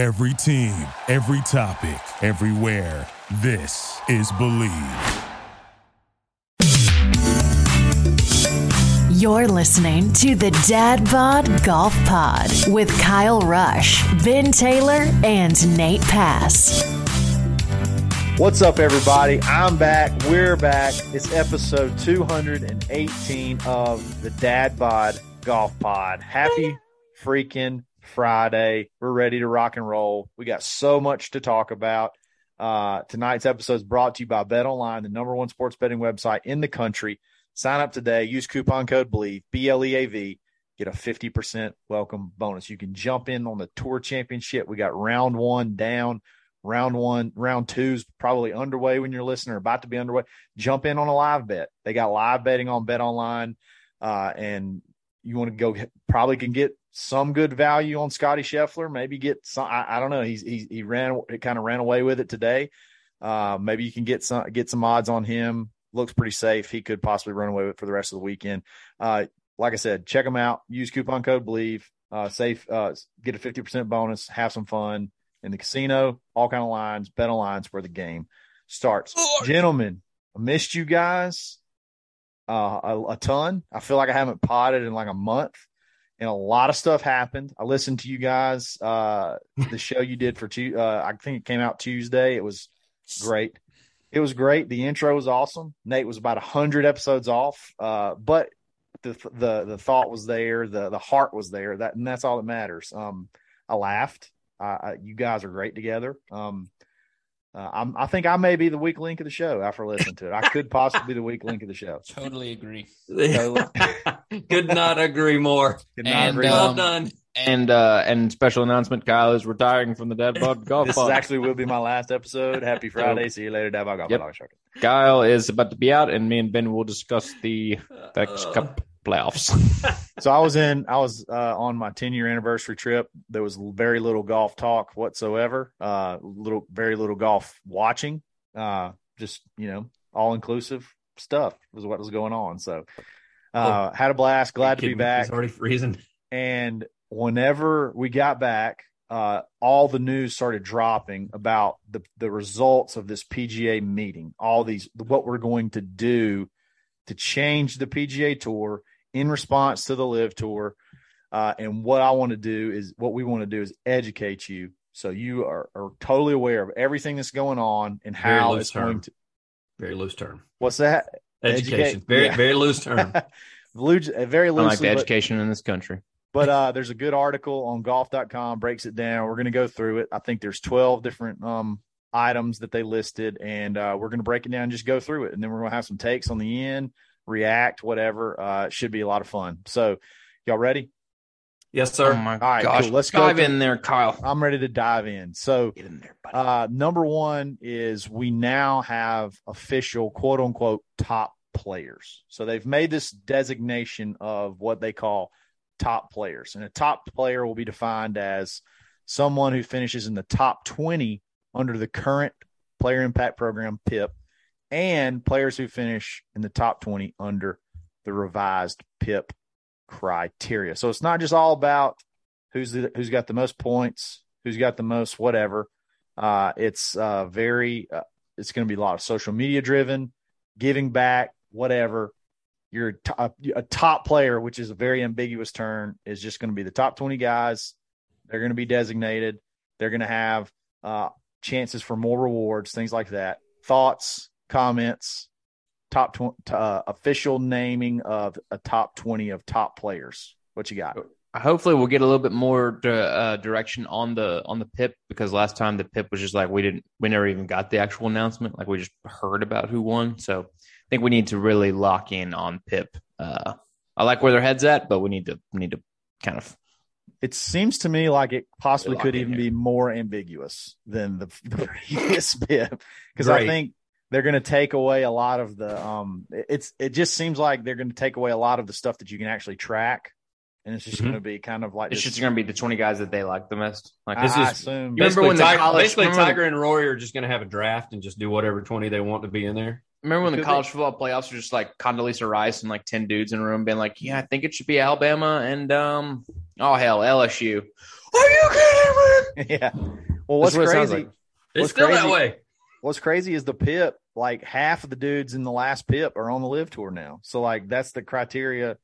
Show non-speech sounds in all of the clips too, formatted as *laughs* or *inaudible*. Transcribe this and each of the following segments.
Every team, every topic, everywhere. This is Believe. You're listening to the Dad Bod Golf Pod with Kyle Rush, Ben Taylor, and Nate Pass. What's up, everybody? I'm back. We're back. It's episode 218 of the Dad Bod Golf Pod. Happy freaking Friday. We're ready to rock and roll. We got so much to talk about. Uh, tonight's episode is brought to you by Bet Online, the number one sports betting website in the country. Sign up today. Use coupon code BLEAV, B L E A V. Get a 50% welcome bonus. You can jump in on the tour championship. We got round one down. Round one, round two's probably underway when you're listening or about to be underway. Jump in on a live bet. They got live betting on Bet Online. Uh, and you want to go probably can get some good value on Scottie Scheffler. Maybe get some. I, I don't know. He's he he ran it kind of ran away with it today. Uh, maybe you can get some get some odds on him. Looks pretty safe. He could possibly run away with it for the rest of the weekend. Uh, like I said, check them out. Use coupon code BLEAV. Uh, safe. Uh, get a fifty percent bonus. Have some fun in the casino. All kind of lines. Bet on lines where the game starts. Gentlemen, I missed you guys uh, a, a ton. I feel like I haven't potted in like a month and a lot of stuff happened. I listened to you guys, uh, the show you did for two, uh, I think it came out Tuesday. It was great. It was great. The intro was awesome. Nate was about a hundred episodes off. Uh, but the, the, the thought was there. The, the heart was there that, and that's all that matters. Um, I laughed. Uh, you guys are great together. Um, uh, i think I may be the weak link of the show after listening to it. I could possibly be the weak link of the show. Totally agree. *laughs* *laughs* could not agree more. *laughs* Could not And, agree um, well done. And uh and special announcement, Kyle is retiring from the Dad Bod *laughs* Golf this is actually will be my last episode. Happy *laughs* Friday. See you later. Dad. Bye. Yep. Kyle is about to be out, and me and Ben will discuss the FedEx Uh. Cup playoffs. So I was in, I was uh, on my 10 year anniversary trip. There was very little golf talk whatsoever. Uh, little, very little golf watching. Uh, just, you know, all inclusive stuff was what was going on. So, uh, had a blast. Glad to be back. was already freezing. And whenever we got back, uh, all the news started dropping about the, the results of this PGA meeting, all these, what we're going to do to change the PGA tour in response to the LIV tour. Uh, and what I want to do is what we want to do is educate you. So you are, are totally aware of everything that's going on and how it's going to, Very loose term. what's that? Education. Educate- Very, yeah. very loose *laughs* term. Loose- very Unlike loosely, the but- education in this country. but uh *laughs* there's a good article on golf.com breaks it down we're going to go through it i think there's 12 different um items that they listed and uh we're going to break it down and just go through it and then we're going to have some takes on the end react whatever uh it should be a lot of fun so y'all ready yes, Oh sir. my All right, gosh. cool. Let's go dive through- in there, Kyle. i'm ready to dive in so Get in there, buddy. uh number one is we now have official quote unquote top players so they've made this designation of what they call top players and a top player will be defined as someone who finishes in the top 20 under the current player impact program pip and players who finish in the top 20 under the revised pip criteria so it's not just all about who's the, who's got the most points who's got the most whatever uh, it's uh, very, uh, it's going to be a lot of social media driven, giving back, whatever. You're a top player, which is a very ambiguous term, is just going to be the top 20 guys. They're going to be designated. They're going to have uh, chances for more rewards, things like that. Thoughts, comments, top tw- uh, official naming of a top 20 of top players. What you got? Hopefully, we'll get a little bit more di- uh, direction on the on the pip because last time the pip was just like we didn't we never even got the actual announcement. Like we just heard about who won. So I think we need to really lock in on pip. Uh, I like where their heads at, but we need to we need to kind of It seems to me like it possibly could even be more ambiguous than the, the *laughs* previous bit because I think they're going to take away a lot of the um. It's it just seems like they're going to take away a lot of the stuff that you can actually track, and it's just Mhm. going to be kind of like it's this- just going to be the twenty guys that they like the most. Like this I is assume Remember Basically, when the Tiger, college- basically remember the- Tiger and Rory are just going to have a draft and just do whatever 20 they want to be in there? Remember when the could college football playoffs were just like Condoleezza Rice and like ten dudes in a room being like, "Yeah, I think it should be Alabama and um, oh hell, LSU." Are you kidding me? *laughs* yeah. Well, what's That's what it crazy? like. It's What's still crazy- that way. What's crazy is the PIP. Like half of the dudes in the last PIP are on the LIV tour now. So like that's the criteria.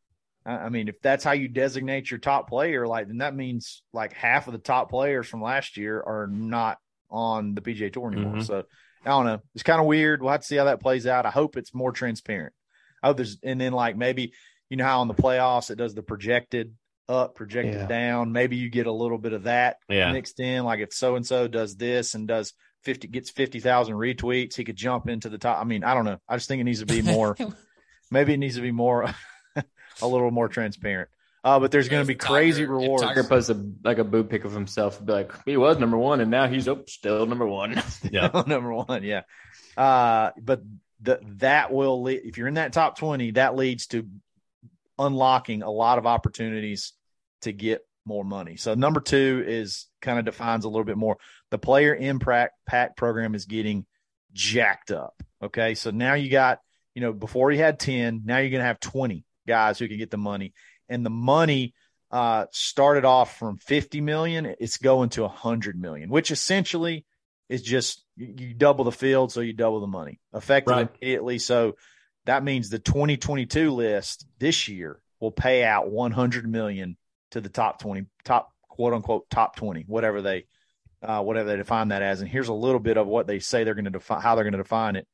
I mean, if that's how you designate your top player, like then that means like half of the top players from last year are not on the PGA Tour anymore. Mhm. So I don't know. It's kind of weird. We'll have to see how that plays out. I hope it's more transparent. I hope there's and then like maybe you know how in the playoffs it does the projected up, projected Yeah. down. Maybe you get a little bit of that Yeah. mixed in. Like if so and so does this and does fifty gets fifty thousand retweets, he could jump into the top. I mean, I don't know. I just think it needs to be more. *laughs* maybe it needs to be more, *laughs* a little more transparent. Uh, but there's going to be crazy If rewards. Tiger posts a, like a boob pic of himself, be like, "He was number one, and now he's oh, still number one." *laughs* Yeah. number one, yeah. Uh, but the, that will lead, if you're in that top 20, that leads to unlocking a lot of opportunities to get more money. So number two is kind of defines a little bit more. The player impact pack program is getting jacked up. Okay. So now you got, you know, before you had 10, now you're going to have 20 guys who can get the money. And the money uh, started off from 50 million. It's going to 100 million, which essentially is just you, double the field, so you double the money effective Right. immediately. So that means the 2022 list this year will pay out 100 million to the top 20, top quote unquote top 20, whatever they, uh, whatever they define that as. And here's a little bit of what they say they're going to define, how they're going to define it.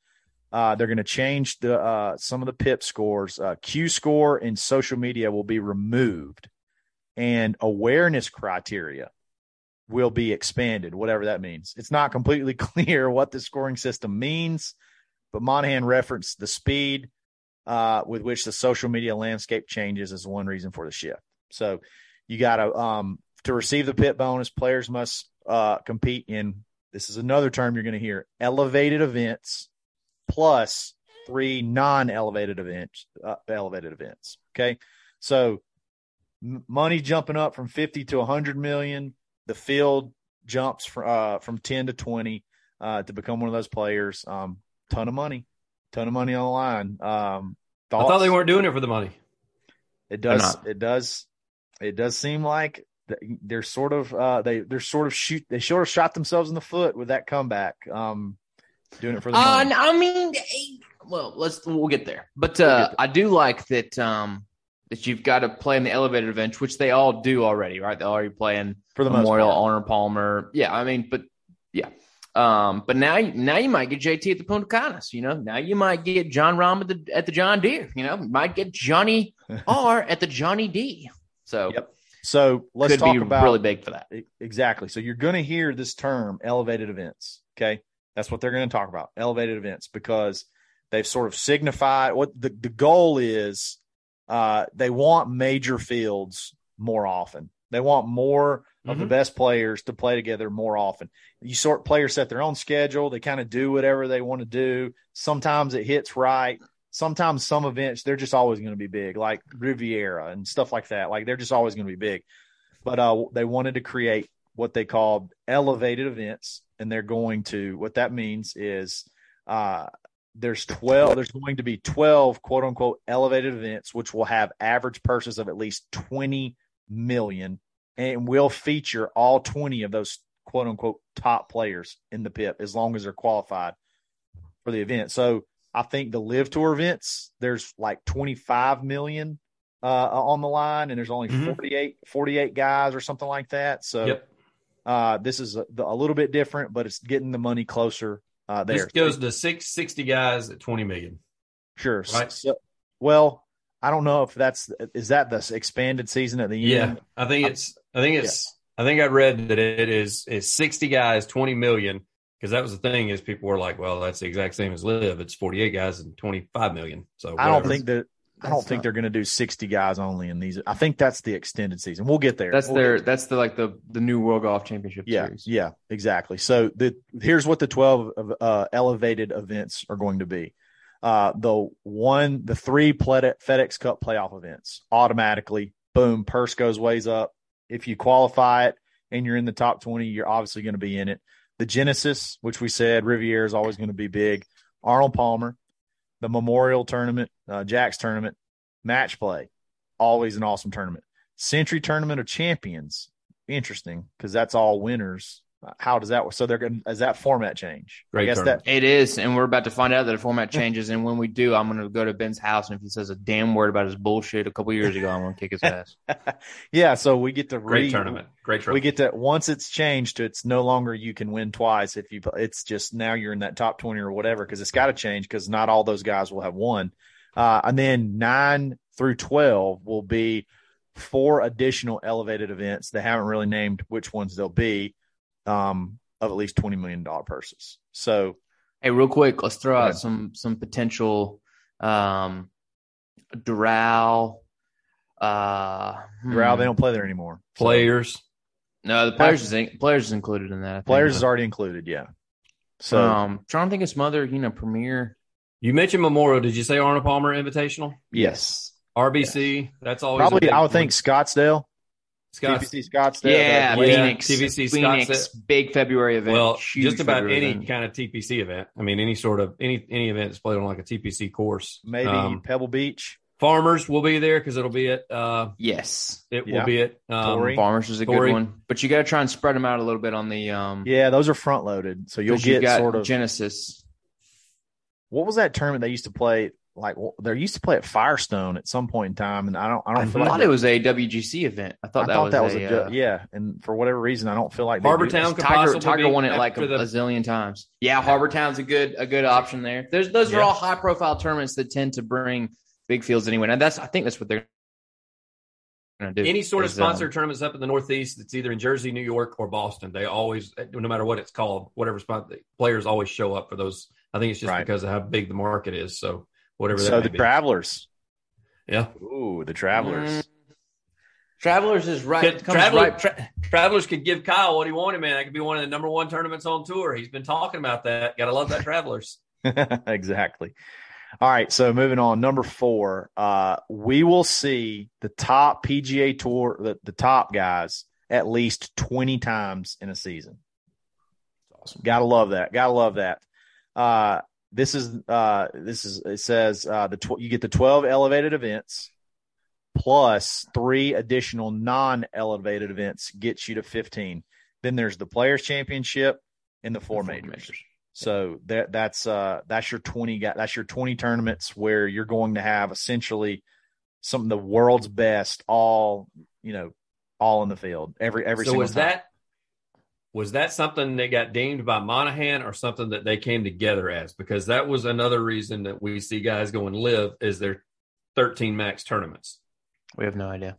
Uh, they're going to change the uh, some of the PIP scores. Uh, Q score and social media will be removed, and awareness criteria will be expanded, whatever that means. It's not completely *laughs* clear what the scoring system means, but Monahan referenced the speed uh, with which the social media landscape changes as one reason for the shift. So you got to um, to receive the PIP bonus, players must uh, compete in this is another term you're going to hear elevated events plus three non-elevated events uh, elevated events okay so m- money jumping up from 50 to 100 million the field jumps from uh, from 10 to 20 uh, to become one of those players um ton of money ton of money on the line um I thought they weren't doing it for the money. It does. It does. It does seem like th- they're sort of uh, they they're sort of shoot they sort of shot themselves in the foot with that comeback. Um, doing it for the Uh, no, I mean, well, let's we'll get there. But We'll uh, get I do like that um, that you've got to play in the elevated events, which they all do already, right? They're already playing for the Memorial. Honor Palmer. Yeah, I mean, but yeah. Um, but now, now you might get JT at the Punta Canas. You know, now you might get Jon Rahm at the at the John Deere. You know, you might get Johnny *laughs* R at the Johnny D. So Yep. So let's could talk be about really big for that. Exactly. So you're going to hear this term elevated events. Okay. That's what they're going to talk about elevated events because they've sort of signified what the, the goal is. Uh, they want major fields more often. They want more of the Mhm. best players to play together more often. You sort players set their own schedule. They kind of do whatever they want to do. Sometimes it hits right. Sometimes some events they're just always going to be big, like Riviera and stuff like that. Like they're just always going to be big but uh, they wanted to create what they called elevated events, and they're going to what that means is uh, there's twelve. There's going to be twelve quote unquote elevated events, which will have average purses of at least twenty million, and will feature all twenty of those quote unquote top players in the PIP as long as they're qualified for the event. So I think the LIV Tour events there's like twenty five million uh, on the line, and there's only Mhm. 48, 48 guys or something like that. So Yep. uh, this is a, a little bit different, but it's getting the money closer uh, there. This goes to 60 guys at 20 million. sure. right. So, well, I don't know if that's is that the expanded season at the Yeah. end. I think it's, I think it's, I think I read that it is, is 60 guys, 20 million. Cause that was the thing is people were like, well, that's the exact same as LIV. It's 48 guys and 25 million. So I don't think that. I don't That's think not- they're going to do 60 guys only in these. I think that's the extended season. We'll get there. That's We'll their get- that's the like the the new World Golf Championship yeah, series. yeah, exactly. So the here's what the 12 of, uh, elevated events are going to be. Uh, the one, the three Pled- FedEx Cup playoff events automatically, boom, purse goes ways up. If you qualify it and you're in the top 20, you're obviously going to be in it. The Genesis, which we said Riviera is always going to be big. Arnold Palmer, the Memorial Tournament, uh, Jack's Tournament, match play, always an awesome tournament. Sentry Tournament of Champions, interesting because that's all winners. How does that work? So they're going to, does that format change? Great I guess tournament. that, It is, and we're about to find out that the format changes. And when we do, I'm going to go to Ben's house, and if he says a damn word about his bullshit a couple years ago, I'm going to kick his ass. *laughs* yeah. So we get to Great re- tournament. Great tournament. We get to once it's changed it's no longer you can win twice if you it's just now you're in that top 20 or whatever because it's got to change because not all those guys will have won. Uh, and then 9 through 12 will be four additional elevated events. They haven't really named which ones they'll be um, of at least 20 million dollar purses. So Hey, real quick, let's throw out ahead. some some potential um Doral. Uh, hmm. Doral, they don't play there anymore. So Players. No, the players is in- players is included in that. I think. players is already included, yeah. So um, trying to think of some other, you know, premier. You mentioned Memorial. Did you say Arnold Palmer Invitational? yes. RBC. That's always Probably I would one. think Scottsdale. Scott's- TPC Scottsdale. Yeah, that'd Yeah, Phoenix, TPC Phoenix, Scottsdale. big February event. Well, huge just about February any event. kind of TPC event. I mean, any sort of any any event that's played on like a TPC course. maybe Um, Pebble Beach. Farmers will be there because it'll be at uh, Yes, it Yeah. will be at um, Torrey. Farmers is a Torrey. good one, but you got to try and spread them out a little bit on the um. Yeah, those are front loaded, so you'll 'cause you get got sort of. Genesis. what was that tournament they used to play? Like well, they used to play at Firestone at some point in time, and I don't. I I don't feel thought like it was a WGC event. I thought I that thought was that was a, a, uh, yeah. And for whatever reason, I don't feel like they do Harbortown Tiger Tiger won it like a, after the- a zillion times. Yeah, Harbor Town's a good a good option there. There's those are all high profile tournaments that tend to bring big fields anyway. And that's I think that's what they're going to do. any sort of is, um, sponsored tournaments up in the Northeast. It's either in Jersey, New York, or Boston. They always, no matter what it's called, whatever spot, the players always show up for those. I think it's just Right. because of how big the market is. So whatever. that So the be. Travelers, yeah. ooh, the Travelers. Mm, Travelers is right. Could- Traveler- right Tra- Travelers could give Kyle what he wanted, man. That could be one of the number one tournaments on tour. He's been talking about that. Got to love that Travelers. *laughs* *laughs* exactly. All right, so moving on. Number four, uh, we will see the top PGA Tour, the, the top guys, at least twenty times in a season. Awesome. Gotta love that. Gotta love that. Uh, this is uh, this is it says uh, the tw- you get the twelve elevated events plus three additional non-elevated events gets you to fifteen. Then there's the Players Championship and the four Four majors. majors. So that that's uh that's your twenty guy that's your twenty tournaments where you're going to have essentially some of the world's best all you know all in the field every every so was time. that was that something that got deemed by Monahan or something that they came together as? Because that was another reason that we see guys going LIV is their 13 max tournaments. We have no idea.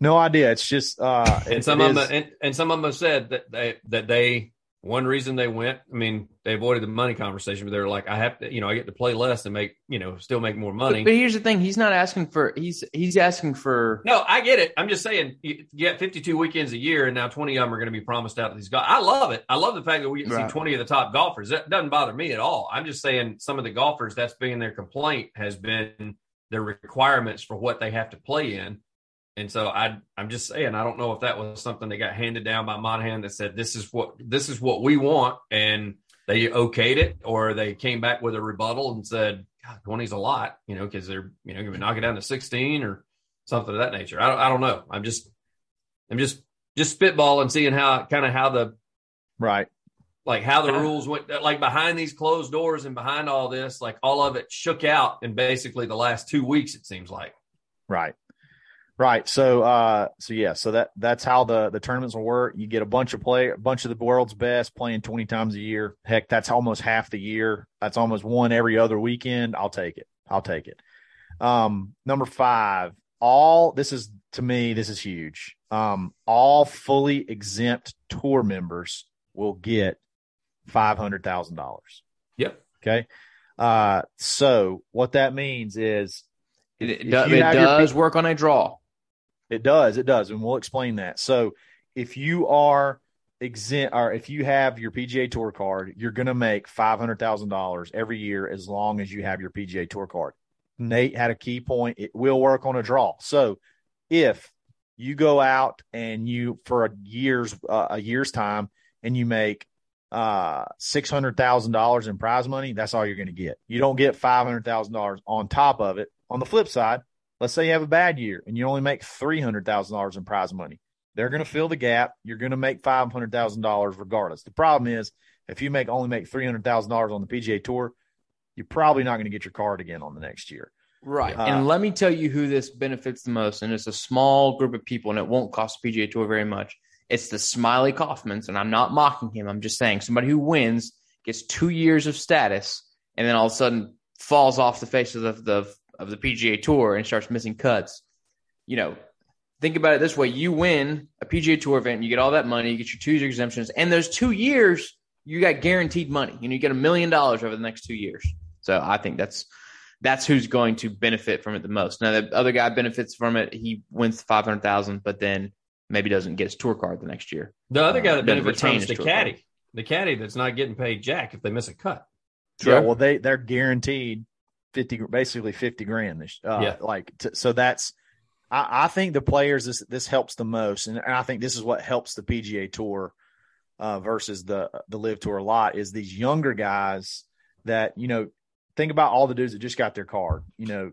no idea it's just uh And some it of them is- and, and some of them have said that they that they one reason they went, I mean, they avoided the money conversation, but they're like, I have to, you know, I get to play less and make, you know, still make more money. But, but here's the thing: he's not asking for. He's he's asking for. No, I get it. I'm just saying you you get 52 weekends a year, and now 20 of them are going to be promised out to these guys. I love it. I love the fact that we get to Right. see 20 of the top golfers. That doesn't bother me at all. I'm just saying some of the golfers that's been their complaint has been their requirements for what they have to play in. And so I, I'm just saying, I don't know if that was something that got handed down by Monahan that said this is what this is what we want, and they okayed it, or they came back with a rebuttal and said, "God, 20's a lot," you know, because they're you know going to knock it down to 16 or something of that nature. I don't, I don't know. I'm just, I'm just, just spitballing, seeing how kind of how the right like how the rules went, like behind these closed doors and behind all this, like all of it shook out in basically the last two weeks. It seems like. right right. So uh so yeah so that that's how the the tournaments will work. You get a bunch of play a bunch of the world's best playing 20 times a year. Heck that's almost half the year. That's almost one every other weekend. I'll take it. I'll take it. Um number five all this is to me this is huge. Um all fully exempt tour members will get five hundred thousand dollars. Yep. okay. Uh so what that means is It, it, do- it have your does work on a draw. It does. It does. And we'll explain that. So if you are exempt or if you have your PGA Tour card, you're going to make $500,000 every year as long as you have your PGA Tour card. Nate had a key point. It will work on a draw. So if you go out and you for a year's uh, a year's time and you make uh, six hundred thousand dollars in prize money, that's all you're going to get. You don't get five hundred thousand dollars on top of it. On the flip side, let's say you have a bad year and you only make three hundred thousand dollars in prize money. They're going to fill the gap. You're going to make five hundred thousand dollars regardless. The problem is if you make only make three hundred thousand dollars on the PGA Tour, you're probably not going to get your card again on the next year. Right. Uh, and let me tell you who this benefits the most. And it's a small group of people, and it won't cost the PGA Tour very much. It's the Smylie Kaufmans. And I'm not mocking him. I'm just saying somebody who wins gets two years of status and then all of a sudden falls off the face of the, the of the PGA Tour and starts missing cuts. You know, think about it this way: you win a PGA Tour event, you get all that money, you get your two year exemptions, and those two years you got guaranteed money. You know, you get a million dollars over the next two years. So I think that's that's who's going to benefit from it the most. Now the other guy benefits from it; he wins five hundred thousand, but then maybe doesn't get his tour card the next year. The other guy that Uh, benefits from is the tour card. caddy. The caddy that's not getting paid jack if they miss a cut. Yeah, well, they they're guaranteed fifty, basically fifty grand. This, uh, Yeah. like t- so that's. I, I think the players this this helps the most, and I think this is what helps the PGA Tour uh, versus the the LIV Tour a lot is these younger guys that you know think about all the dudes that just got their card. You know,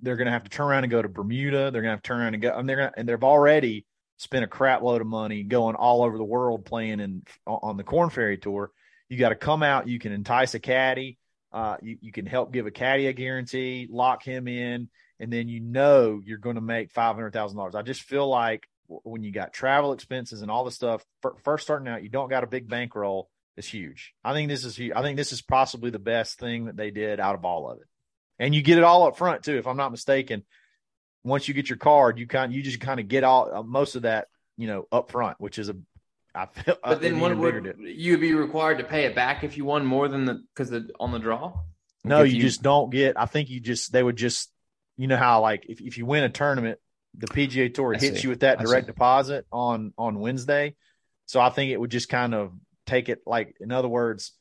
they're going to have to turn around and go to Bermuda. They're going to have to turn around and go, and they're gonna, and they've already spent a crap load of money going all over the world playing in on the Corn Ferry Tour. You got to come out. You can entice a caddy. Uh, you, you can help give a caddy a guarantee, lock him in, and then you know you're going to make five hundred thousand dollars. I just feel like when you got travel expenses and all the stuff, fir- first starting out, you don't got a big bankroll. It's huge. I think this is. I think this is possibly the best thing that they did out of all of it, and you get it all up front too. If I'm not mistaken, once you get your card, you kind you just kind of get all uh, most of that you know up front, which is a I feel. But then one would deal. you'd be required to pay it back if you won more than the because the on the draw. No, If you, just don't get. I think you just they would just you know how like if if you win a tournament, the PGA Tour I hits see. you with that I direct see. deposit on on Wednesday. So I think it would just kind of take it like in other words,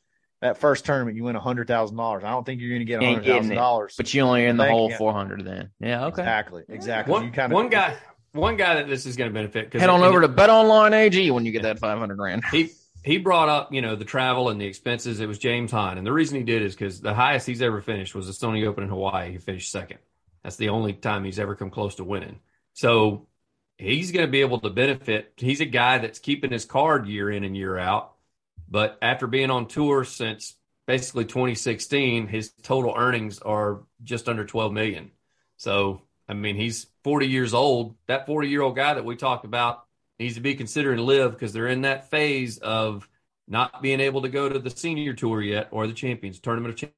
that first tournament you win a hundred thousand dollars. I don't think you're going to get hundred thousand dollars. But you only earn the whole you. four hundred then. Yeah, okay. Exactly, exactly. One, you kind of one guy, one guy that this is going to benefit because Head on over to Bet Online AG when you get that five hundred grand. he he brought up you know the travel and the expenses. It was James Hahn, and the reason he did is because the highest he's ever finished was the Sony Open in Hawaii. He finished second. That's the only time he's ever come close to winning. So he's going to be able to benefit. He's a guy that's keeping his card year in and year out. But after being on tour since basically 2016, his total earnings are just under 12 million. So I mean, he's 40 years old. That 40 year old guy that we talked about needs to be considering LIV because they're in that phase of not being able to go to the senior tour yet or the champions tournament of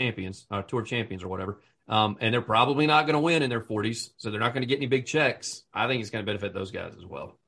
champions, uh, tour champions or whatever. Um, and they're probably not going to win in their 40s, so they're not going to get any big checks. I think it's going to benefit those guys as well.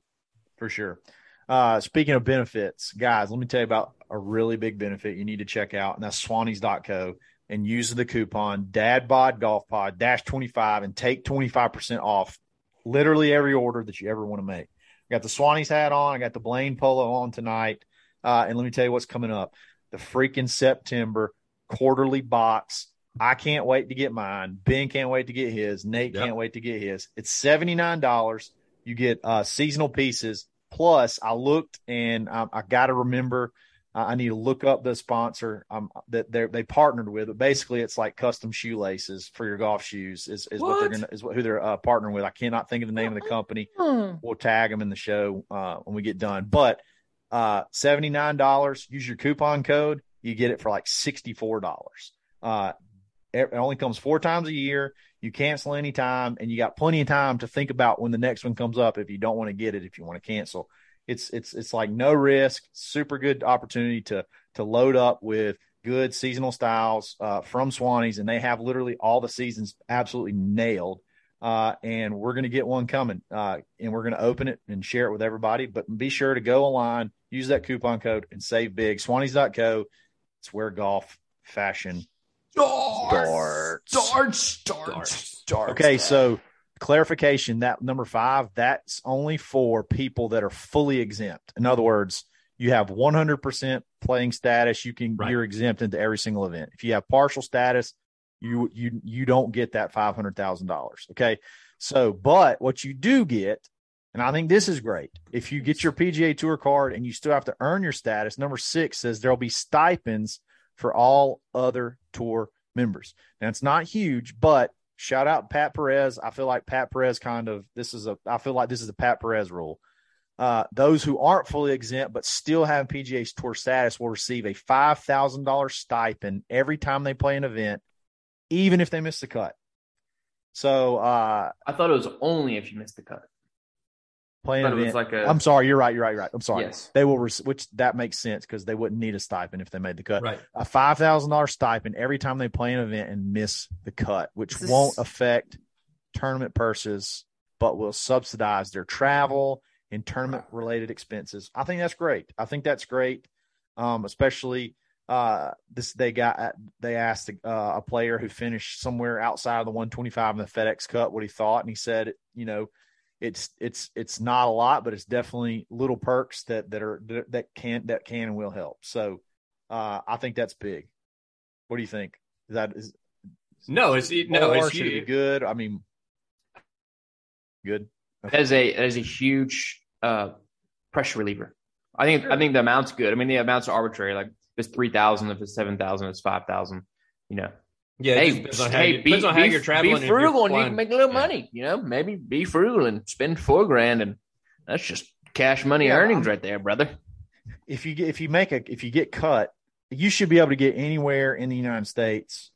for sure. Uh, speaking of benefits, guys, let me tell you about a really big benefit you need to check out, and that's Swannies.co and use the coupon DADBOD Golf Pod dash 25 and take 25% off literally every order that you ever want to make. I got the Swannies hat on, I got the Blaine polo on tonight. Uh, and let me tell you what's coming up the freaking September quarterly box. I can't wait to get mine. Ben can't wait to get his. Nate Yep. can't wait to get his. It's $79. You get uh, seasonal pieces. Plus, I looked and I, I got to remember. I need to look up the sponsor um, that they they partnered with. But basically, it's like custom shoelaces for your golf shoes. Is, is what? they're gonna is what, who they're uh, partnering with. I cannot think of the name of the company. We'll tag them in the show uh, when we get done. But uh, seventy nine dollars. Use your coupon code. You get it for like sixty four dollars. Uh, it only comes four times a year. You cancel anytime, and you got plenty of time to think about when the next one comes up. If you don't want to get it, if you want to cancel, it's it's it's like no risk, super good opportunity to to load up with good seasonal styles uh, from Swannies, and they have literally all the seasons absolutely nailed. Uh, and we're going to get one coming, uh, and we're going to open it and share it with everybody. But be sure to go online, use that coupon code, and save big. Swannies.co. It's where golf, fashion, Darts. Darts. Darts. Darts. Okay, so clarification that number five, that's only for people that are fully exempt. In other words, you have 100% playing status, you can Right. you're exempt into every single event. If you have partial status, you you you don't get that $500,000. Okay? So, but what you do get And I think this is great. If you get your PGA Tour card and you still have to earn your status, number six says there'll be stipends for all other tour members. Now it's not huge, but shout out Pat Perez. I feel like Pat Perez kind of this is a I feel like this is a Pat Perez rule. Uh, those who aren't fully exempt but still have PGA Tour status will receive a five thousand dollars stipend every time they play an event, even if they miss the cut. So uh, I thought it was only if you missed the cut. Playing I an thought it was event. like a I'm sorry, you're right. You're right. You're right. I'm sorry. Yes. They will, rec- which that makes sense because they wouldn't need a stipend if they made the cut. Right. A five thousand dollars stipend every time they play an event and miss the cut, which This won't affect tournament purses, but will subsidize their travel and tournament related expenses. I think that's great. I think that's great, um, especially uh, this they got they asked uh, a player who finished somewhere outside of the 125 in the FedEx Cup what he thought, and he said, you know, it's it's it's not a lot, but it's definitely little perks that that are that can that can and will help. So uh, I think that's big. What do you think? Is that is No, it's no, or it's should it be good? I mean, good. That is a that is a huge uh, pressure reliever. I think I think the amount's good. I mean, the amount's are arbitrary. Like if it's three thousand, if it's seven thousand, it's five thousand. You know, Yeah, it hey, just on how, hey, you, be, depends on how be- you're traveling. Be and you're frugal, and you can make a little Yeah. money. You know, maybe be frugal and spend four grand, and that's just cash money Yeah, earnings right there, brother. If you get if you make a if you get cut, you should be able to get anywhere in the United States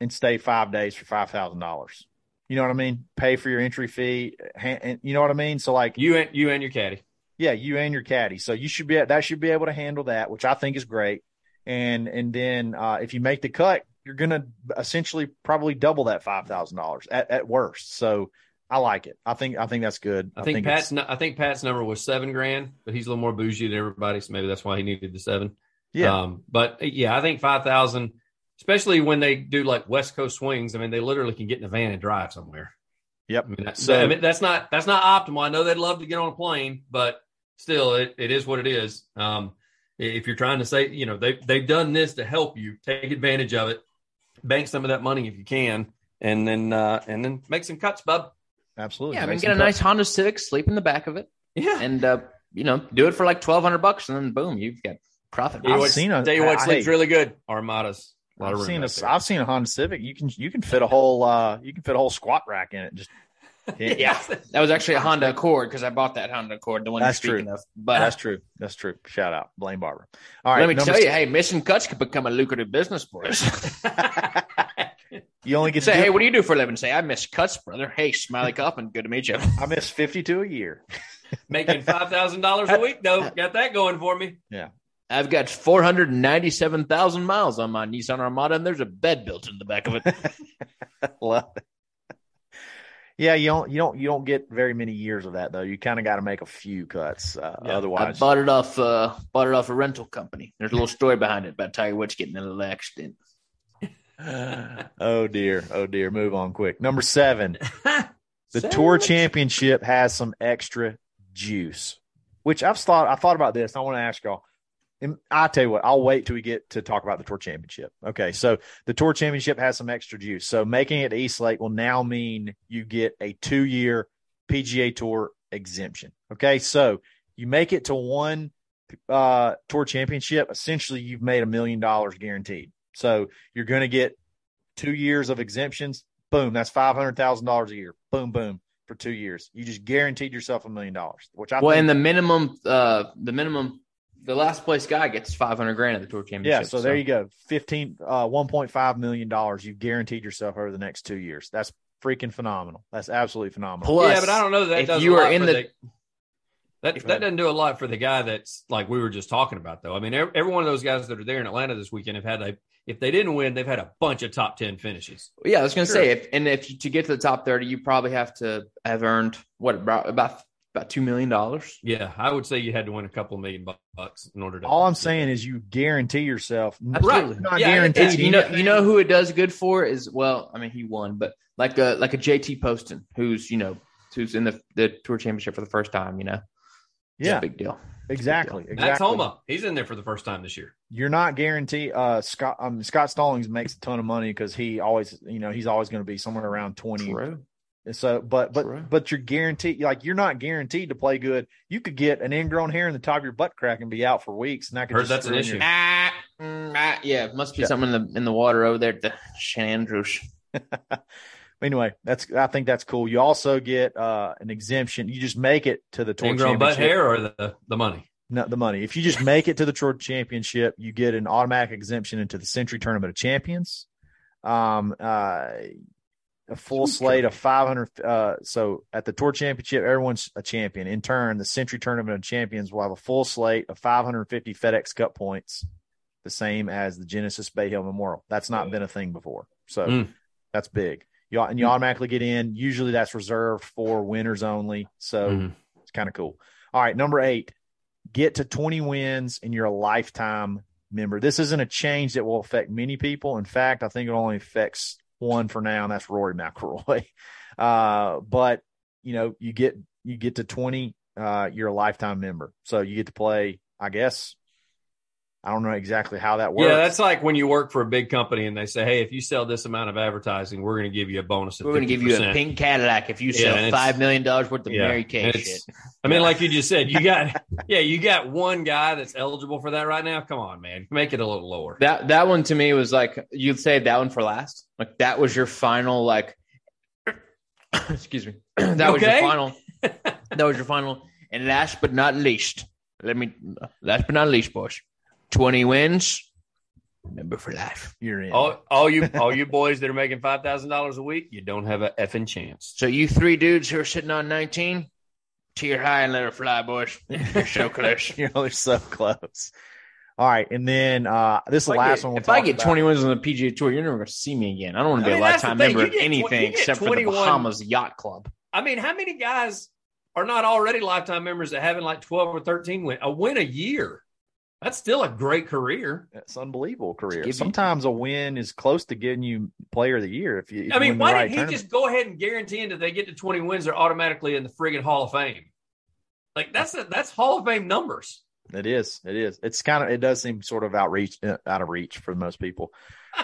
and stay five days for five thousand dollars. You know what I mean? Pay for your entry fee, and you know what I mean. So like, You and you and your caddy. yeah, you and your caddy. So you should be that should be able to handle that, which I think is great. And and then uh, if you make the cut, you're gonna essentially probably double that five thousand dollars at at worst. So I like it. I think I think that's good. I think, it's- Pat's. I think Pat's number was seven grand, but he's a little more bougie than everybody, so maybe that's why he needed the seven. yeah. Um, but yeah, I think five thousand, especially when they do like West Coast swings. I mean, they literally can get in a van and drive somewhere. Yep. I mean, that's, So- I mean, that's not that's not optimal. I know they'd love to get on a plane, but still, it, it is what it is. Um, if you're trying to say, you know, they they've done this to help you, take advantage of it, bank some of that money if you can, and then uh, and then make some cuts, bub. Absolutely. Yeah, I mean, get a some nice. Honda Civic, sleep in the back of it, Yeah. and uh, you know, do it for like twelve hundred bucks, and then boom, you've got profit. Tell you I've what, seen a- tell you what I- sleeps hey. really good. Armadas. A lot of I've room seen I've seen a Honda Civic. You can you can fit a whole uh you can fit a whole squat rack in it. Just *laughs* yeah. That was actually a Honda Accord because I bought that Honda Accord, the one That's you're true. speaking of. But that's true. That's true. Shout out Blaine Barber. All right, let me number tell you, hey, missing cuts could become a lucrative business for us. *laughs* you only get Say, do- hey, what do you do for a living? Say, I miss cuts, brother. Hey, Smylie Kaufman, good to meet you. *laughs* I miss fifty two a year. Making five thousand dollars a week though. Got that going for me. Yeah. I've got 497,000 miles on my Nissan Armada, and there's a bed built in the back of it. Love it. Yeah, you don't you don't you don't get very many years of that though. You kind of got to make a few cuts. Uh, Yeah. I bought it off uh, bought it off a rental company. There's a little story behind it about Tiger Woods getting in a little accident. *laughs* oh dear, oh dear. Move on quick. Number seven. *laughs* The Seven. tour championship has some extra juice, which I've thought. I thought about this. I want to ask y'all. I tell you what, I'll wait till we get to talk about the tour championship. Okay, so the tour championship has some extra juice. So making it East Lake will now mean you get a two-year PGA Tour exemption. Okay, so you make it to one uh, tour championship, essentially you've made a million dollars guaranteed. So you're going to get two years of exemptions. Boom, that's five hundred thousand dollars a year. Boom, boom for two years. You just guaranteed yourself a million dollars, which I Well, and the minimum, uh, the minimum, the last place guy gets 500 grand at the tour championship. yeah. So, there you go, fifteen, uh, one point five million dollars. you've guaranteed yourself over the next two years. That's freaking phenomenal. That's absolutely phenomenal. Plus, yeah, but I don't know that if does you a are in for the- that that doesn't do a lot for the guy that's like we were just talking about though. I mean, every, every one of those guys that are there in Atlanta this weekend have had a if they didn't win, they've had a bunch of top ten finishes. Yeah, I was going to Sure. say, if, and if you, to get to the top 30, you probably have to have earned what about about about two million dollars. Yeah, I would say you had to win a couple of million bucks in order to. All I'm saying is you guarantee yourself. Absolutely. You're Not Yeah, guaranteed. You know, you know who it does good for is well, I mean, he won, but like a like a JT Poston, who's you know who's in the the tour championship for the first time. You know, It's a Yeah, big deal. exactly. Max Exactly. Homa, he's in there for the first time this year. you're not guaranteed. Uh, Scott um, Scott Stallings makes a ton of money because he always, you know, he's always going to be somewhere around twenty. True. So, but but True. but you're guaranteed. Like you're not guaranteed to play good. You could get an ingrown hair in the top of your butt crack and be out for weeks, and that could Heard just that's an issue. Ah, mm, ah, yeah, it must be Yeah. something in the in the water over there at the St. Andrews. *laughs* Anyway, that's I think that's cool. You also get uh, an exemption. You just make it to the tour Ingrown butt hair or the, the money? No, the money. If you just make it to the tour championship, you get an automatic exemption into the Sentry Tournament of Champions. Um, uh, a full slate of 500. Uh, so at the tour championship, everyone's a champion. In turn, the Sentry Tournament of Champions will have a full slate of 550 FedEx Cup points, the same as the Genesis Bay Hill Memorial. That's not been a thing before. So Mm. that's big. You, and you automatically get in. Usually that's reserved for winners only. So Mhm. it's kind of cool. All right, number eight, get to 20 wins and you're a lifetime member. This isn't a change that will affect many people. In fact, I think it only affects one for now, and that's Rory McIlroy. *laughs* Uh, but you know, you get you get to 20, uh, you're a lifetime member. So you get to play, I guess. I don't know exactly how that works. Yeah, that's like when you work for a big company and they say, "Hey, if you sell this amount of advertising, we're going to give you a bonus of We're going to give you a pink Cadillac if you sell and it's- five million dollars worth of Yeah, Mary Kay shit. I mean, like you just said, you got *laughs* yeah, you got one guy that's eligible for that right now. Come on, man, make it a little lower. That that one to me was like you'd say that one for last. Like that was your final like. *coughs* excuse me. *coughs* that was your final. *laughs* that was your final. And last but not least, let me last but not least, boys. Twenty wins, member for life. you're in. all, all you all you boys that are making five thousand dollars a week, you don't have a effing chance. So you three dudes who are sitting on nineteen, tear high and let her fly, boys. You're so *laughs* close. you know, they're so close. All right, and then uh, this is the last get- one. We'll if I talk get about. 20 wins on the PGA Tour, you're never going to see me again. I don't want to be I mean, a lifetime member of get tw- anything you get except for the Bahamas Yacht Club. I mean, how many guys are not already lifetime members that having like twelve or thirteen win a win a year? That's still a great career. It's unbelievable career. Sometimes a win is close to getting you player of the year if you. If I mean, win the why right didn't he tournament. just go ahead and guarantee that they get to 20 wins, they're automatically in the friggin' Hall of Fame? Like that's a, that's Hall of Fame numbers. It is. It is. It's kind of. It does seem sort of outreach, uh, out of reach for most people.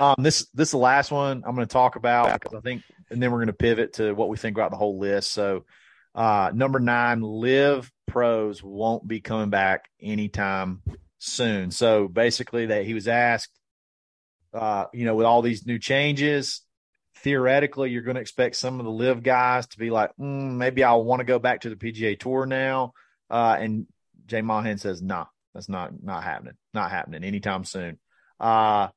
Um, this this is the last one I'm going to talk about because I think, and then we're going to pivot to what we think about the whole list. So, uh, number nine, live pros won't be coming back anytime soon. So basically, that he was asked, uh, you know, with all these new changes, theoretically, you're going to expect some of the LIV guys to be like, mm, maybe I want to go back to the PGA Tour now. Uh, and Jay Monahan says, nah, that's not not happening. Not happening anytime soon. Uh,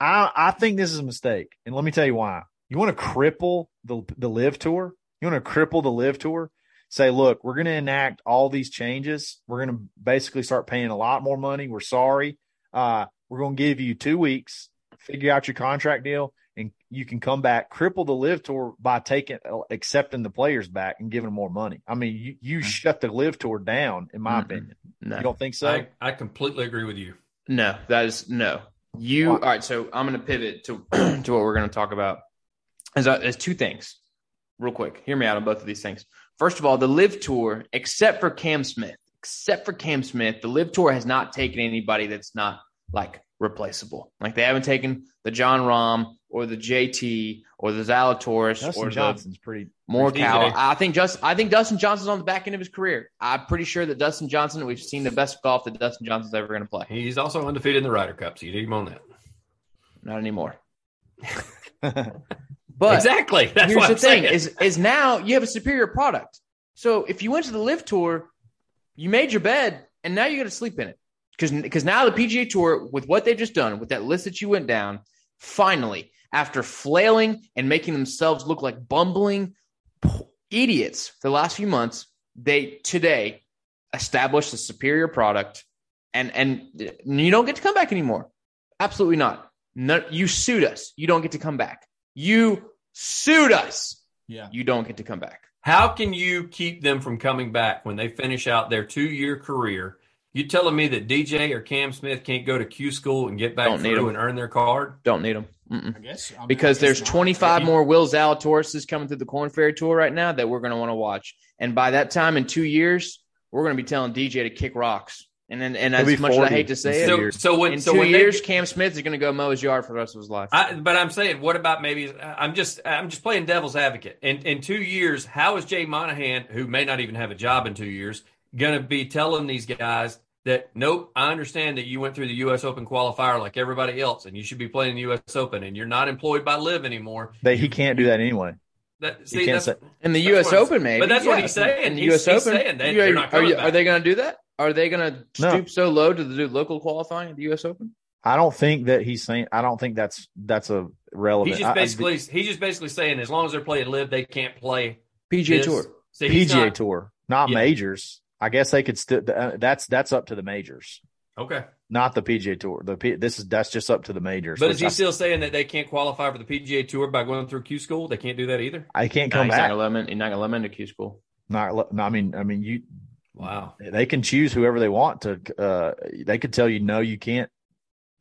I I think this is a mistake, and let me tell you why. You want to cripple the the LIV tour. You want to cripple the LIV tour. Say, look, we're going to enact all these changes. We're going to basically start paying a lot more money. We're sorry. Uh, we're going to give you two weeks, figure out your contract deal, and you can come back. Cripple the LIV tour by taking accepting the players back and giving them more money. I mean, you you shut the LIV tour down, in my Mm-mm. opinion. No, You don't think so? I, I completely agree with you. no, that is no. You Why? all right? So I'm going to pivot to *clears throat* to what we're going to talk about. Is uh, is two things, real quick. Hear me out on both of these things. First of all, the LIV Tour, except for Cam Smith, except for Cam Smith, the LIV Tour has not taken anybody that's not like replaceable. Like they haven't taken the Jon Rahm or the JT or the Zalatoris Dustin or Johnson's pretty. the Morikawa. I think just I think Dustin Johnson's on the back end of his career. I'm pretty sure that Dustin Johnson, we've seen the best golf that Dustin Johnson's ever going to play. He's also undefeated in the Ryder Cup, so you need him on that. Not anymore. *laughs* But exactly. That's here's what the I'm thing: saying. is is now you have a superior product. So if you went to the LIV Tour, you made your bed, and now you got to sleep in it because because now the PGA Tour, with what they've just done, with that list that you went down, finally, after flailing and making themselves look like bumbling idiots for the last few months, they today established a superior product, and and uh, you don't get to come back anymore. Absolutely not. No, you sued us. You don't get to come back. You sued us. Yeah. You don't get to come back. How can you keep them from coming back when they finish out their two year career? You telling me that DJ or Cam Smith can't go to Q school and get back Don't through them. and earn their card? Don't need them. Mm-mm. I guess I mean, Because I there's guess not. 25 You- more Will Zalatoris is coming through the Corn Ferry Tour right now that we're going to want to watch. And by that time in two years, we're going to be telling DJ to kick rocks And then, and He'll as be much as I hate to say in it, So, so when in so two when years, they, Cam Smith is going to go mow his yard for the rest of his life. I, but I'm saying, what about maybe? I'm just I'm just playing devil's advocate. In in two years, how is Jay Monahan, who may not even have a job in two years, going to be telling these guys that nope, I understand that you went through the U.S. Open qualifier like everybody else, and you should be playing the U.S. Open, and you're not employed by LIV anymore. They, he can't do that anyway. That, see, can't that's, say- in the U.S. Open, maybe. but that's what he's saying. In the He's- U.S. he's Open, saying they- you- they're not are, you, back. are they going to do that? Are they going to No. stoop so low to do local qualifying at the U.S. Open? I don't think that he's saying. I don't think that's that's a relevant. he's just I- I- basically he's just basically saying as long as they're playing LIV, they can't play PGA this. Tour. See, he's PGA not- Tour, not Yeah. majors. I guess they could still. Uh, that's that's up to the majors, Okay, not the PGA Tour. The P, this is that's just up to the majors. but is he I, still saying that they can't qualify for the PGA Tour by going through Q school? They can't do that either. I can't No, come he's not back. going to let him in. He's not going to let him into Q school. Not, no, I mean, I mean, you. Wow. They can choose whoever they want to. Uh, they could tell you no, you can't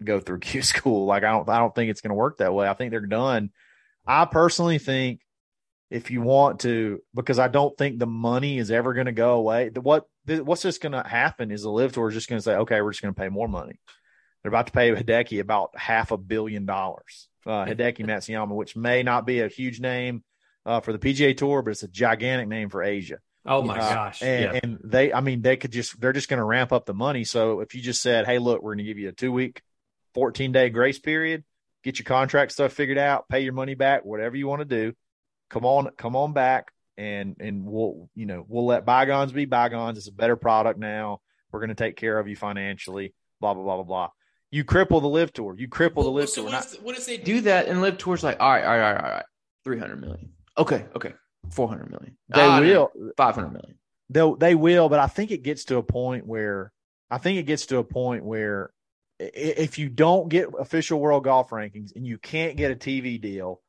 go through *laughs* Q school. Like I don't, I don't think it's going to work that way. I think they're done. I personally think if you want to, because I don't think the money is ever going to go away. What what's just going to happen is the LIV tour is just going to say, okay, we're just going to pay more money. They're about to pay Hideki about half a billion dollars. Uh, Hideki Matsuyama, which may not be a huge name uh, for the PGA Tour, but it's a gigantic name for Asia. Oh my Uh, gosh. And, yeah. and they, I mean, they could just, they're just going to ramp up the money. So if you just said, hey, look, we're going to give you a two week, 14 day grace period, get your contract stuff figured out, pay your money back, whatever you want to do, come on, come on back. And, and we'll, you know, we'll let bygones be bygones. It's a better product now. We're going to take care of you financially, blah, blah, blah, blah, blah. You cripple the LIV tour. You cripple the LIV so tour. what, Not- if, what if they do that and live towards like, all right, all right, all right, all right, 300 million. Okay, okay, 400 million. they oh, no, will. 500 million. They'll they will, but I think it gets to a point where I think it gets to a point where if you don't get official world golf rankings and you can't get a TV deal,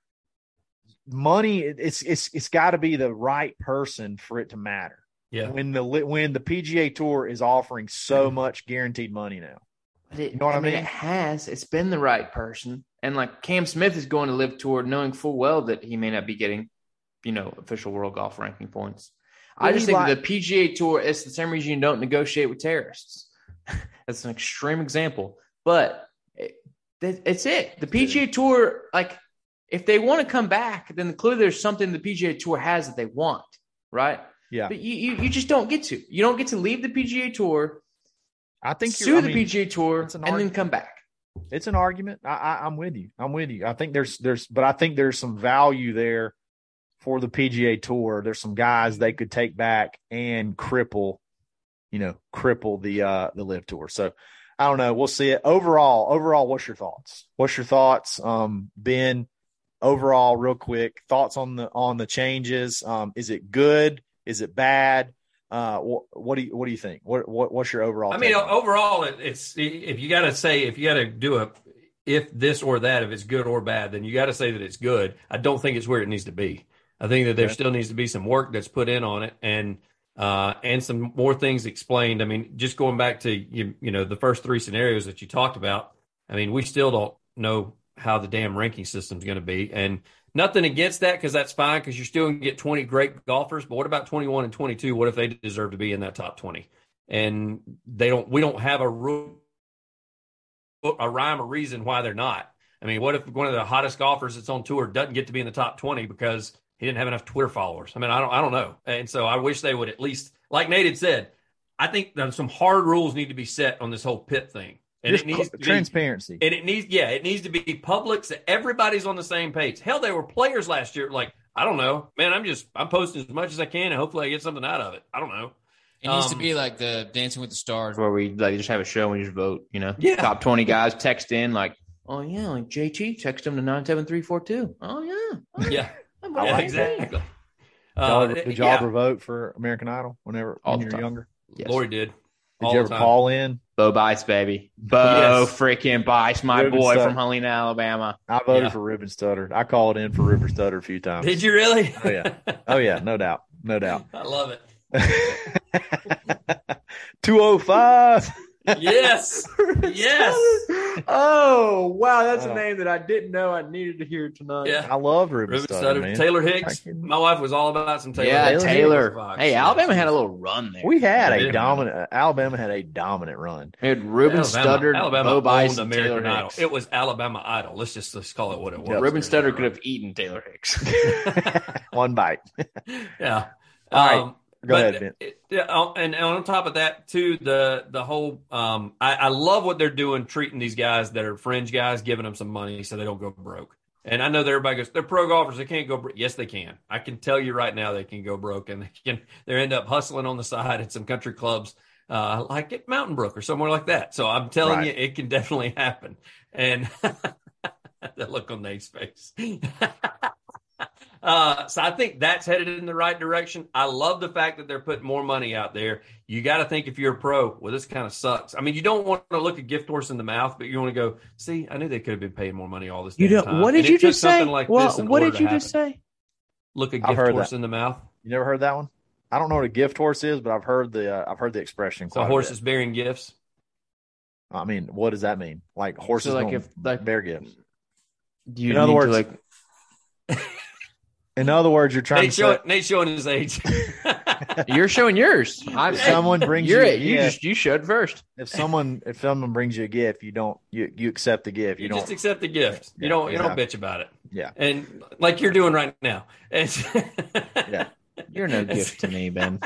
money it's it's it's got to be the right person for it to matter. yeah. When the when the PGA Tour is offering so mm-hmm. much guaranteed money now, But it, You know what I mean? It has. It's been the right person. And like Cam Smith is going to LIV toward knowing full well that he may not be getting, you know, official world golf ranking points. I just think the PGA Tour, it's the same reason you don't negotiate with terrorists. *laughs* That's an extreme example. But it, it's it. The PGA Tour, like, if they want to come back, then clearly there's something the PGA Tour has that they want, right? yeah, But you, you, you just don't get to. You don't get to leave the PGA Tour, I think sue you're, I the mean, PGA Tour, an and then come back. it's an argument. I, I, I'm with you. I'm with you. I think there's there's, but I think there's some value there for the PGA Tour. There's some guys they could take back and cripple, you know, cripple the uh the LIV Tour. So I don't know. We'll see it. Overall, overall, what's your thoughts? What's your thoughts, um, Ben? Overall, real quick, thoughts on the on the changes. Um, is it good? Is it bad? Uh, what, what do you what do you think? What, what what's your overall? I mean, overall, it, it's if you got to say if you got to do a if this or that, if it's good or bad, then you got to say that it's good. I don't think it's where it needs to be. I think that there Okay. still needs to be some work that's put in on it, and uh, and some more things explained. I mean, just going back to you, you know, the first three scenarios that you talked about. I mean, we still don't know how the damn ranking system's going to be, and nothing against that because that's fine because you're still going to get 20 great golfers. But what about 21 and 22? What if they deserve to be in that top 20? And they don't. We don't have a rule, a rhyme or reason why they're not. I mean, what if one of the hottest golfers that's on tour doesn't get to be in the top 20 because he didn't have enough Twitter followers? I mean, I don't, I don't know. And so I wish they would at least, like Nate had said, I think that some hard rules need to be set on this whole PIP thing. And Just it needs to be, transparency. and it needs, yeah, it needs to be public so everybody's on the same page. Hell, they were players last year like, I don't know, man. I'm just, I'm posting as much as I can, and hopefully I get something out of it. I don't know. It needs to Um, be like the Dancing with the Stars. where we like just have a show and you just vote, you know. Yeah. Top twenty guys text in like, oh yeah, like JT text them to nine seven three four two. Oh yeah. Oh, Yeah, I'm yeah, like exactly. Did y'all, Uh, ever, did y'all yeah, ever vote for American Idol whenever All when you were younger? Yes. Lori did. Did all you ever time. call in? Bo Bice, baby. Bo Yes. freaking Bice, my Ruben boy Studd. from Helena, Alabama. I voted Yeah. for Ruben Studdard. I called in for Ruben Studdard a few times. Did you really? Oh, yeah. *laughs* Oh yeah, no doubt, no doubt. I love it. *laughs* Two oh five. Yes. *laughs* Yes. oh wow, that's Oh. a name that I didn't know I needed to hear tonight. Yeah. I love Ruben, Ruben Studdard, Studdard, man. Taylor Hicks. Fucking- My wife was all about some Taylor. yeah, Hicks. Taylor. Fox. Hey, Alabama had a little run there. We had a did. dominant. Uh, Alabama had a dominant run. We had Ruben Alabama, Studdard, Alabama Bo Bice, owned and American Taylor Idol. Hicks. It was Alabama Idol. Let's just let's call it what it was. Yep. Ruben Studdard could have eaten Taylor Hicks. *laughs* One bite. *laughs* Yeah. All right. Um, Go but ahead, it- oh, and, on top of that, too, the the whole um, I, I love what they're doing, treating these guys that are fringe guys, giving them some money so they don't go broke. And I know that everybody goes, they're pro golfers, they can't go broke. Yes, they can. I can tell you right now, they can go broke, and they can they end up hustling on the side at some country clubs, uh, like at Mountain Brook or somewhere like that. So I'm telling Right. you, it can definitely happen. And *laughs* that look on Nate's face. *laughs* Uh, so I think that's headed in the right direction. I love the fact that they're putting more money out there. You got to think if you're a pro, well, this kind of sucks. I mean, you don't want to look a gift horse in the mouth, but you want to go, see, I knew they could have been paying more money all this You damn don't. time. What did And you just say? Like Well, what did you just happen. say? Look a I've gift horse that. in the mouth. You never heard that one? I don't know what a gift horse is, but I've heard the uh, I've heard the expression. So quite a horses bit. bearing gifts. I mean, what does that mean? Like horses So, like, don't if, like- bear gifts. You In other words- to, like *laughs* In other words, you're trying Nate to say showing, Nate showing his age. *laughs* you're showing yours. I'm if someone brings You're you, a it. You gift, just you showed first. if someone if someone brings you a gift, you don't you you accept the gift. You, you don't. just accept the gift. You don't. You yeah. don't bitch about it. Yeah. And like you're doing right now. It's, *laughs* Yeah. You're no *laughs* gift to me, Ben.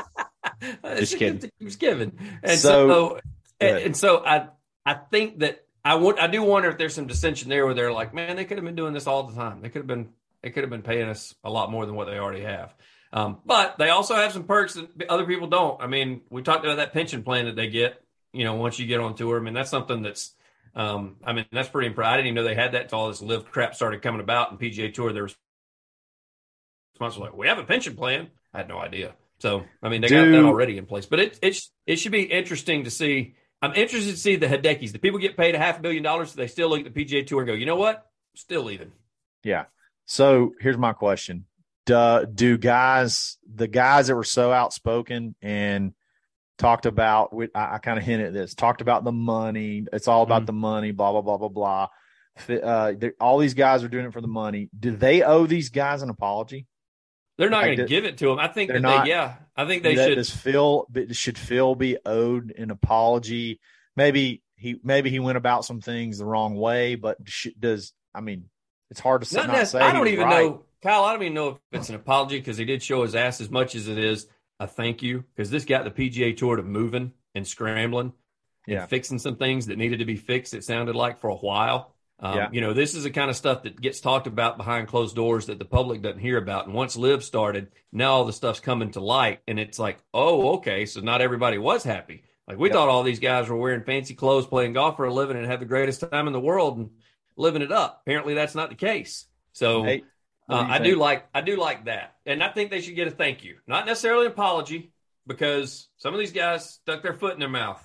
Just kidding. gift that keeps giving. And So- so, and, and so I I think that I would I do wonder if there's some dissension there where they're like, man, they could have been doing this all the time. They could have been they could have been paying us a lot more than what they already have. Um, but they also have some perks that other people don't. I mean, we talked about that pension plan that they get. You know, once you get on tour, I mean, that's something that's. Um, I mean, that's pretty impressive. I didn't even know they had that until all this LIV crap started coming about in PGA Tour. Their response was like, "We have a pension plan." I had no idea. So, I mean, they got that already in place. But it it it should be interesting to see. I'm interested to see the Hidekis. The people get paid a half a billion dollars, so they still look at the PGA Tour and go, "You know what? Still leaving." Yeah. So here's my question: Do do guys the guys that were so outspoken and talked about? I, I kind of hinted at this. Talked about the money. It's all about Mhm. the money. Blah blah blah blah blah. Uh, all these guys are doing it for the money. Do they owe these guys an apology? They're not Like going to give it to them. I think they're that not- they, yeah, I think they that, should. Does Phil should Phil be owed an apology? Maybe he maybe he went about some things the wrong way, but sh- does I mean it's hard to say. Not Not, say I don't even right. know, Kyle. I don't even know if it's an apology because he did show his ass as much as it is a thank you because this got the PGA Tour to moving and scrambling Yeah. and fixing some things that needed to be fixed. It sounded like for a while. Um, Yeah. You know, this is the kind of stuff that gets talked about behind closed doors that the public doesn't hear about. And once LIV started, now all the stuff's coming to light, and it's like, oh, okay, so not everybody was happy. Like we Yep. thought all these guys were wearing fancy clothes, playing golf for a living, and have the greatest time in the world and living it up. Apparently, that's not the case. So Nate, what uh, I think? do like I do like that, and I think they should get a thank you, not necessarily an apology, because some of these guys stuck their foot in their mouth.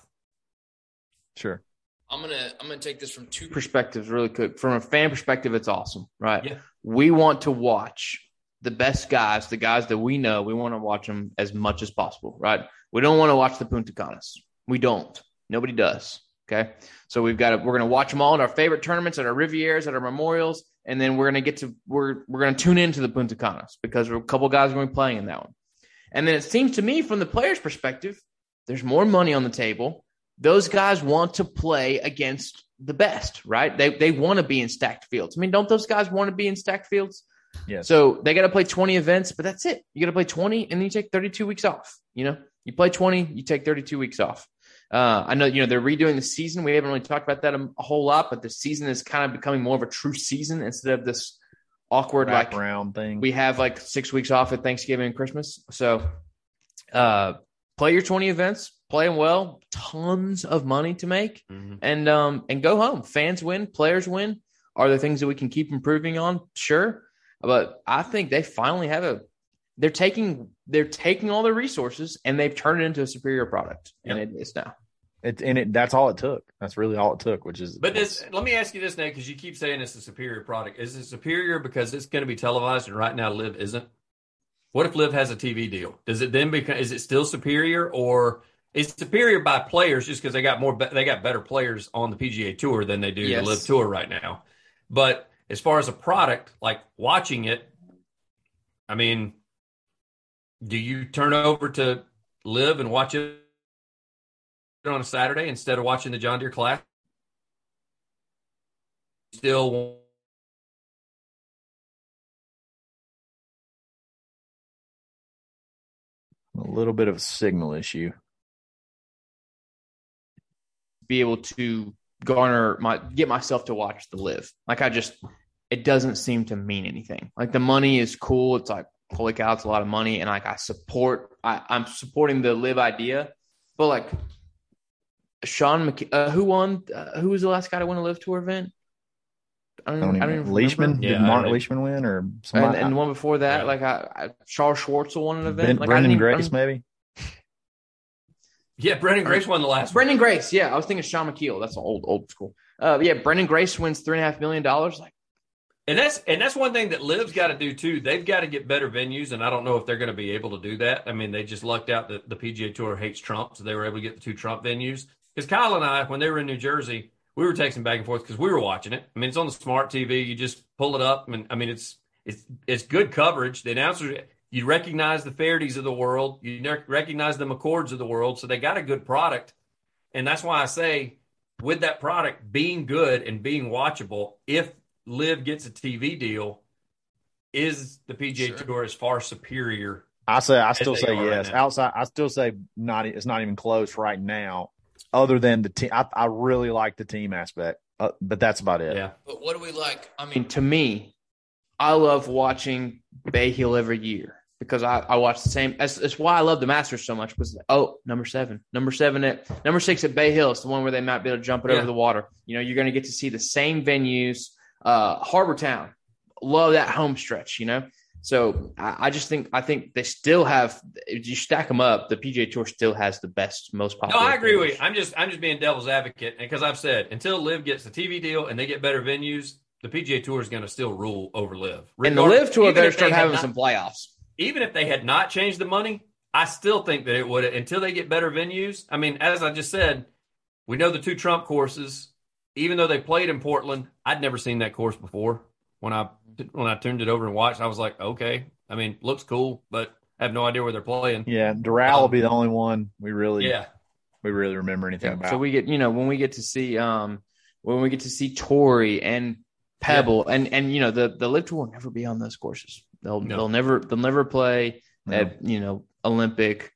Sure. I'm gonna I'm gonna take this from two perspectives really quick. From a fan perspective, it's awesome, right? Yeah. We want to watch the best guys, the guys that we know. We want to watch them as much as possible, right? We don't want to watch the Punta Canas. We don't. Nobody does. Okay. So we've got to, we're going to watch them all at our favorite tournaments, at our Rivieras, at our memorials. And then we're going to get to, we're, we're going to tune into the Punta Canas because a couple guys are going to be playing in that one. And then it seems to me from the player's perspective, there's more money on the table. Those guys want to play against the best, right? They, they want to be in stacked fields. I mean, don't those guys want to be in stacked fields? Yes. So they got to play 20 events, but that's it. You got to play 20 and then you take 32 weeks off. You know, you play 20, you take 32 weeks off. Uh, I know, you know, they're redoing the season. We haven't really talked about that a, a whole lot, but the season is kind of becoming more of a true season instead of this awkward, wrap like thing. we have like six weeks off at Thanksgiving and Christmas. So, uh, play your 20 events, play them well, tons of money to make and um and go home. Fans win, players win. Are there things that we can keep improving on? Sure, but I think they finally have a. They're taking they're taking all their resources and they've turned it into a superior product, and it is now. It, and it, that's all it took. That's really all it took, which is. But this, let me ask you this, Nate, because you keep saying it's a superior product. Is it superior because it's going to be televised and right now LIV isn't? What if LIV has a TV deal? Does it then become? Is it still superior, or is superior by players just because they got more they got better players on the PGA Tour than they do Yes. the LIV Tour right now. But as far as a product, like watching it, I mean, do you turn over to LIV and watch it on a Saturday instead of watching the John Deere class? Still A little bit of a signal issue. be able to garner my get myself to watch the LIV. Like I just it doesn't seem to mean anything. Like the money is cool. It's like holy cow, it's a lot of money, and like I support I, I'm supporting the LIV idea, but like Sean McK- uh, who won? Uh, who was the last guy to win a LIV tour event? I don't, I don't I don't even, even Leishman? remember. Yeah, Did Mark I don't- Leishman win or And, somebody? and one before that, Yeah. like I, I Charles Schwartzel won an event. ben, like I Branden didn't even- Grace, maybe? yeah, Branden Grace won the last one. Branden Grace, yeah, I was thinking Sean McKeel. That's old, old school. Uh, yeah, Branden Grace wins three and a half million dollars. Like, And that's and that's one thing that Liv's got to do too. They've got to get better venues, and I don't know if they're going to be able to do that. I mean, they just lucked out that the PGA Tour hates Trump, so they were able to get the two Trump venues. Because Kyle and I, when they were in New Jersey, we were texting back and forth because we were watching it. I mean, it's on the smart TV. You just pull it up, and I mean, it's it's it's good coverage. The announcers, you recognize the Fehertys of the world, you recognize the McCords of the world, so they got a good product, and that's why I say with that product being good and being watchable, if LIV gets a TV deal, is the PGA Sure. Tour is far superior. I say I still say are right yes. Outside, I still say not. It's not even close right now. Other than the team, I, I really like the team aspect, uh, but that's about it. Yeah. But what do we like? I I mean, mean, to me, I love watching Bay Hill every year because I, I watch the same. That's, that's why I love the Masters so much. Was oh, number seven, number seven at number six at Bay Hill. It's the one where they might be able to jump it Yeah. over the water. You know, you're going to get to see the same venues. Uh, Harbour Town, love that home stretch. You know, so I, I just think I think they still have. If you stack them up, the PGA Tour still has the best, most popular. No. I agree with you. I'm just I'm just being devil's advocate because I've said until LIV gets the TV deal and they get better venues, the PGA Tour is going to still rule over LIV. And the LIV Tour better start having not- some playoffs. even if they had not changed the money, I still think that it would until they get better venues. I mean, as I just said, we know the two Trump courses. Even though they played in Portland, I'd never seen that course before. When I when I turned it over and watched, I was like, okay. I mean, looks cool, but I have no idea where they're playing. Yeah, Doral will be the only one we really, Yeah, we really remember anything about. So we get, you know, when we get to see, um, when we get to see Torrey and Pebble, and and you know, the the LIV Tour will never be on those courses. They'll No. they'll never they'll never play No. at you know Olympic.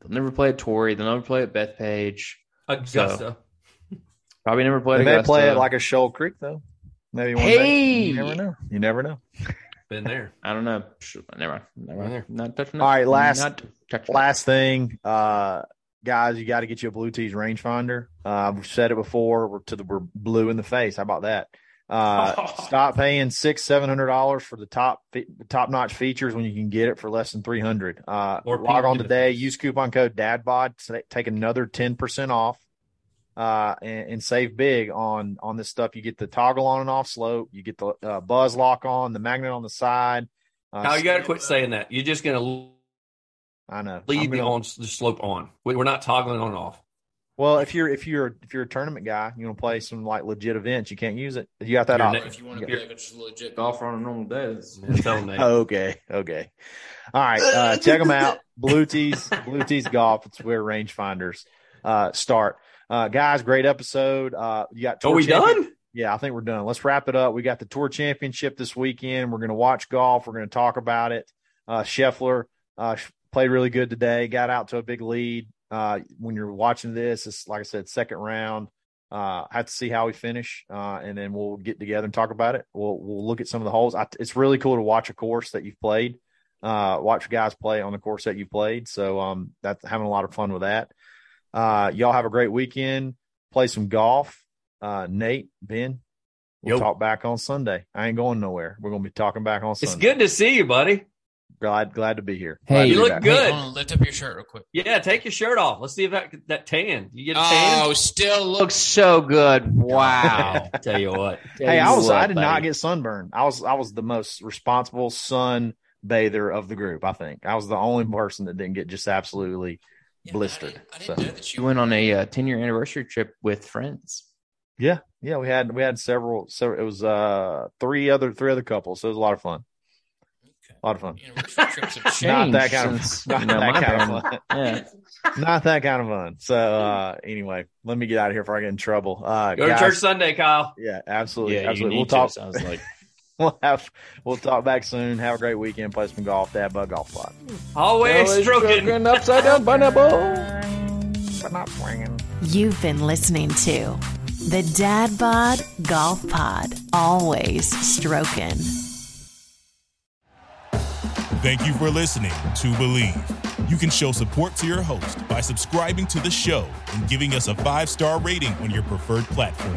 They'll never play at Torrey. They'll never play at Bethpage. Augusta. Probably never play they at may Augusta. play it like a Shoal Creek though. Maybe one Hey! day. You never know. You never know. Been there. *laughs* I don't know. Sh- Never, never, Never. not touching. All right, last- not touching. Last thing, uh, guys, you got to get you a Blue Tees rangefinder. Uh, I've said it before. We're to the we're blue in the face. How about that? Uh, *laughs* stop paying six seven hundred dollars for the top top notch features when you can get it for less than three hundred. Uh, Or log on today. Use coupon code DADBOD. to Take another ten percent off. Uh, and, and save big on on this stuff. You get the toggle on and off slope. You get the uh, buzz lock on, the magnet on the side. Uh, Kyle, you got to quit saying that. You're just going to I know. leave gonna- on the slope on. We- We're not toggling on and off. Well, if you're if you're if you're a tournament guy, you want to play some like legit events, you can't use it. You got that option. if you want to play like a legit golf on a normal day. *laughs* Okay, okay. All right, uh, check them out. Blue Tees, Blue Tees Golf. It's where rangefinders uh, start. Uh, guys, great episode. Uh, you got Are we champion- done? Yeah, I think we're done. Let's wrap it up. We got the Tour Championship this weekend. We're going to watch golf. We're going to talk about it. Uh, Scheffler uh, played really good today. Got out to a big lead. Uh, when you're watching this, it's like I said, second round. Uh, have to see how we finish, uh, and then we'll get together and talk about it. We'll we'll look at some of the holes. I, it's really cool to watch a course that you've played. Uh, watch guys play on the course that you played. So um, that's having a lot of fun with that. Uh, y'all have a great weekend. Play some golf. Uh, Nate, Ben, we'll Yo. talk back on Sunday. I ain't going nowhere. We're gonna be talking back on Sunday. It's good to see you, buddy. Glad glad to be here. Hey, Glad You look back. good. Hey, hold on, lift up your shirt real quick. Yeah, take your shirt off. Let's see if that that tan. You get a tan. Oh, still looks so good. Wow. *laughs* Tell you what. Hey, I was what, I did not get sunburned. I was I was the most responsible sun bather of the group. I think I was the only person that didn't get just absolutely Yeah, I blistered. didn't- I didn't know that She went on a uh, 10 year anniversary trip with friends. yeah, yeah, we had we had several. So it was uh three other three other couples. So it was a lot of fun. Okay. A lot of fun. Anniversary trips have *laughs* Not that kind of not you know, that my kind of fun. Yeah. *laughs* Not that kind of fun. So uh anyway, let me get out of here before I get in trouble. Uh Go to church Sunday, Kyle. Yeah, absolutely. Yeah, you absolutely. need We'll to, talk sounds like. *laughs* we'll have we'll talk back soon. Have a great weekend. Play some golf. Dad Bod Golf Pod. Always stroking. upside down pineapple. But not swinging. You've been listening to the Dad Bod Golf Pod. Always stroking. Thank you for listening to BLEAV. You can show support to your host by subscribing to the show and giving us a five star rating on your preferred platform.